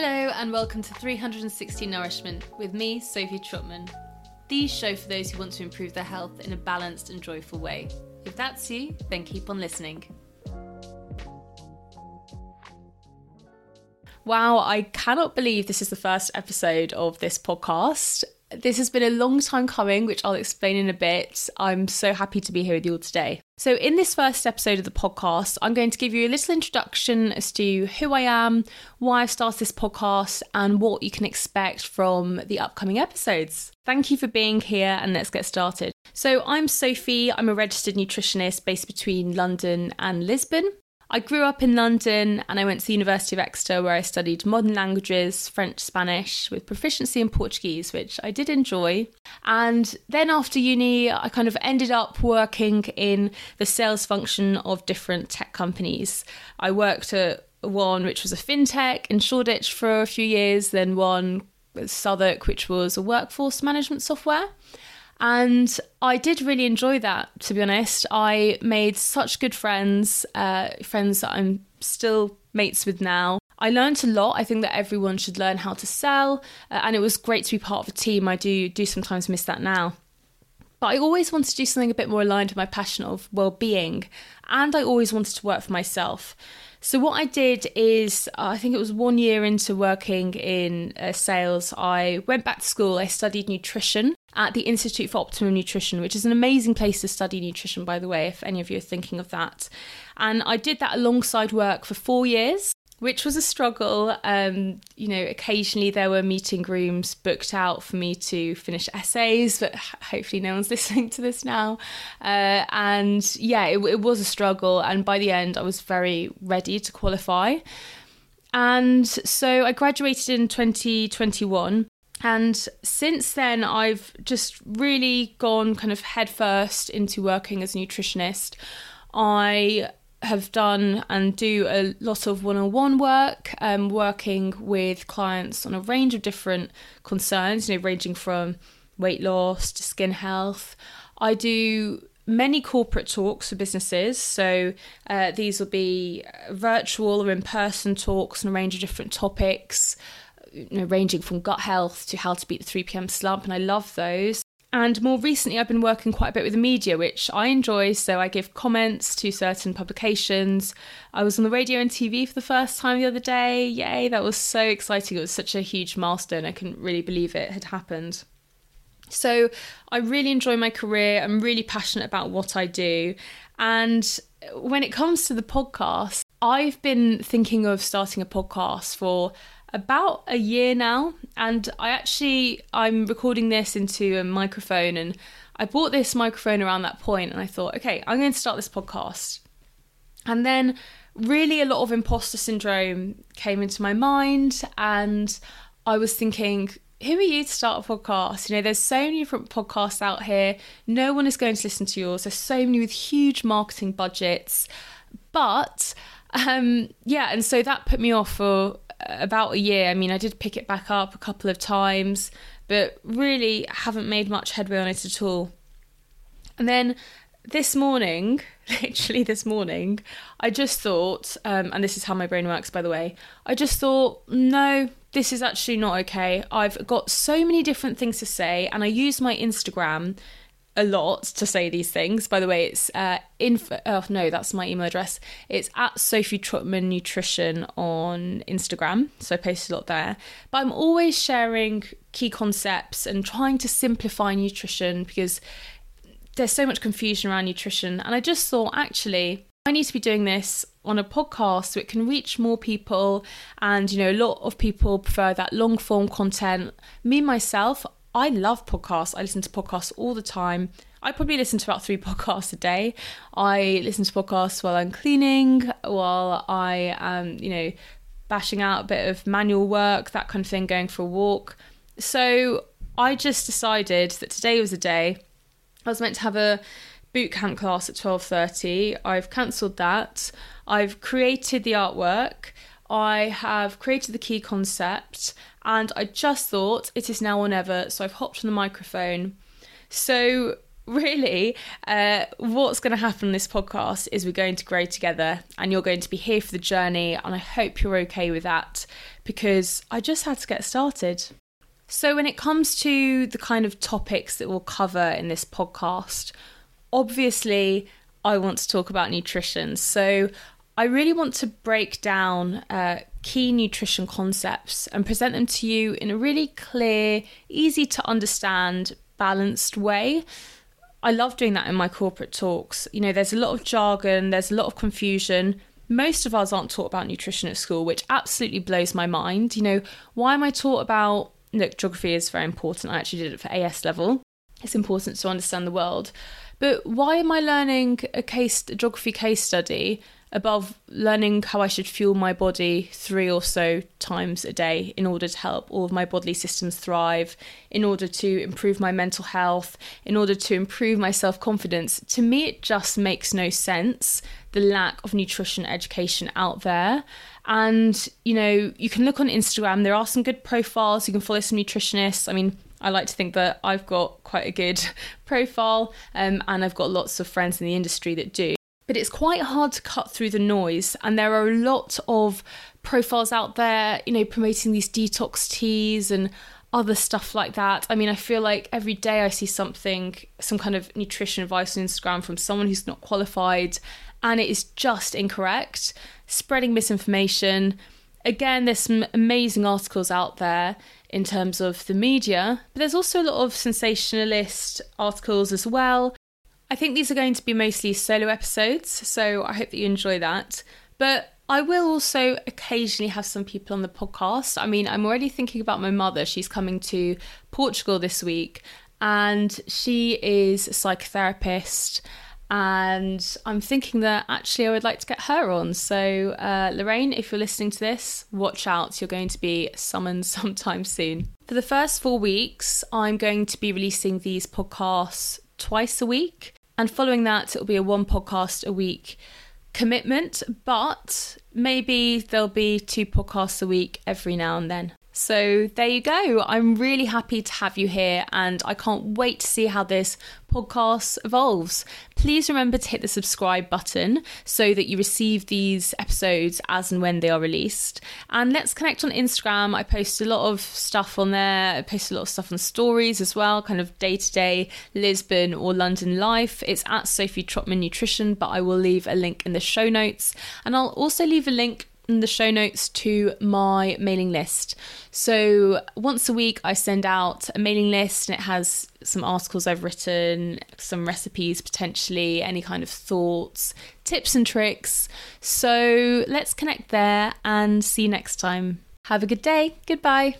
Hello, and welcome to 360 Nourishment with me, Sophie Trotman. These show for those who want to improve their health in a balanced and joyful way. If that's you, then keep on listening. Wow, I cannot believe this is the first episode of this podcast. This has been a long time coming, which I'll explain in a bit. I'm so happy to be here with you all today. So, in this first episode of the podcast, I'm going to give you a little introduction as to who I am, why I've started this podcast, and what you can expect from the upcoming episodes. Thank you for being here, and let's get started. So, I'm Sophie. I'm a registered nutritionist based between London and Lisbon. I grew up in London and I went to the University of Exeter where I studied modern languages, French, Spanish, with proficiency in Portuguese, which I did enjoy. And then after uni, I kind of ended up working in the sales function of different tech companies. I worked at one which was a fintech in Shoreditch for a few years, then one Southwark, which was a workforce management software. And I did really enjoy that, to be honest. I made such good friends, uh, friends that I'm still mates with now. I learned a lot. I think that everyone should learn how to sell, uh, and it was great to be part of a team. I do do sometimes miss that now. But I always wanted to do something a bit more aligned with my passion of well-being, and I always wanted to work for myself. So what I did is, uh, I think it was one year into working in uh, sales, I went back to school. I studied nutrition at the Institute for Optimum Nutrition, which is an amazing place to study nutrition, by the way, if any of you are thinking of that. And I did that alongside work for four years which was a struggle. Um, you know, occasionally there were meeting rooms booked out for me to finish essays, but hopefully no one's listening to this now. Uh, and yeah, it, it was a struggle. And by the end, I was very ready to qualify. And so I graduated in 2021. And since then, I've just really gone kind of headfirst into working as a nutritionist. I have done and do a lot of one on one work, um, working with clients on a range of different concerns, you know, ranging from weight loss to skin health. I do many corporate talks for businesses. So uh, these will be virtual or in person talks on a range of different topics, you know, ranging from gut health to how to beat the 3 p.m. slump. And I love those. And more recently, I've been working quite a bit with the media, which I enjoy. So I give comments to certain publications. I was on the radio and TV for the first time the other day. Yay, that was so exciting. It was such a huge milestone. I couldn't really believe it had happened. So I really enjoy my career. I'm really passionate about what I do. And when it comes to the podcast, I've been thinking of starting a podcast for about a year now and I actually I'm recording this into a microphone and I bought this microphone around that point and I thought okay I'm going to start this podcast and then really a lot of imposter syndrome came into my mind and I was thinking who are you to start a podcast? You know, there's so many different podcasts out here. No one is going to listen to yours. There's so many with huge marketing budgets. But um, yeah, and so that put me off for about a year. I mean, I did pick it back up a couple of times, but really haven't made much headway on it at all. And then this morning, literally this morning, I just thought, um, and this is how my brain works, by the way, I just thought, no, this is actually not okay. I've got so many different things to say, and I use my Instagram a lot to say these things. By the way, it's uh, info. Oh no, that's my email address. It's at Sophie Trotman Nutrition on Instagram. So I post a lot there. But I'm always sharing key concepts and trying to simplify nutrition because there's so much confusion around nutrition. And I just thought, actually, I need to be doing this on a podcast so it can reach more people. And, you know, a lot of people prefer that long form content. Me, myself, I love podcasts. I listen to podcasts all the time. I probably listen to about three podcasts a day. I listen to podcasts while I'm cleaning, while I am, you know, bashing out a bit of manual work, that kind of thing, going for a walk. So I just decided that today was a day. I was meant to have a boot camp class at 12:30. I've cancelled that. I've created the artwork. I have created the key concept and I just thought it is now or never, so I've hopped on the microphone. So, really, uh, what's going to happen in this podcast is we're going to grow together and you're going to be here for the journey. And I hope you're okay with that because I just had to get started. So, when it comes to the kind of topics that we'll cover in this podcast, obviously, I want to talk about nutrition. So, I really want to break down uh, key nutrition concepts and present them to you in a really clear, easy to understand, balanced way. I love doing that in my corporate talks. You know, there's a lot of jargon, there's a lot of confusion. Most of us aren't taught about nutrition at school, which absolutely blows my mind. You know, why am I taught about look, geography is very important. I actually did it for AS level. It's important to understand the world. But why am I learning a case a geography case study above learning how I should fuel my body three or so times a day in order to help all of my bodily systems thrive, in order to improve my mental health, in order to improve my self confidence. To me, it just makes no sense the lack of nutrition education out there. And, you know, you can look on Instagram, there are some good profiles, you can follow some nutritionists. I mean, I like to think that I've got quite a good profile um, and I've got lots of friends in the industry that do but it's quite hard to cut through the noise. And there are a lot of profiles out there, you know, promoting these detox teas and other stuff like that. I mean, I feel like every day I see something, some kind of nutrition advice on Instagram from someone who's not qualified, and it is just incorrect, spreading misinformation. Again, there's some amazing articles out there in terms of the media, but there's also a lot of sensationalist articles as well. I think these are going to be mostly solo episodes, so I hope that you enjoy that. But I will also occasionally have some people on the podcast. I mean, I'm already thinking about my mother. She's coming to Portugal this week, and she is a psychotherapist. And I'm thinking that actually I would like to get her on. So, uh, Lorraine, if you're listening to this, watch out. You're going to be summoned sometime soon. For the first four weeks, I'm going to be releasing these podcasts twice a week. And following that, it'll be a one podcast a week commitment, but maybe there'll be two podcasts a week every now and then. So there you go. I'm really happy to have you here and I can't wait to see how this podcast evolves. Please remember to hit the subscribe button so that you receive these episodes as and when they are released. And let's connect on Instagram. I post a lot of stuff on there. I post a lot of stuff on stories as well, kind of day to day Lisbon or London life. It's at Sophie Trotman Nutrition, but I will leave a link in the show notes. And I'll also leave a link in the show notes to my mailing list. So once a week, I send out a mailing list and it has some articles I've written, some recipes potentially, any kind of thoughts, tips, and tricks. So let's connect there and see you next time. Have a good day. Goodbye.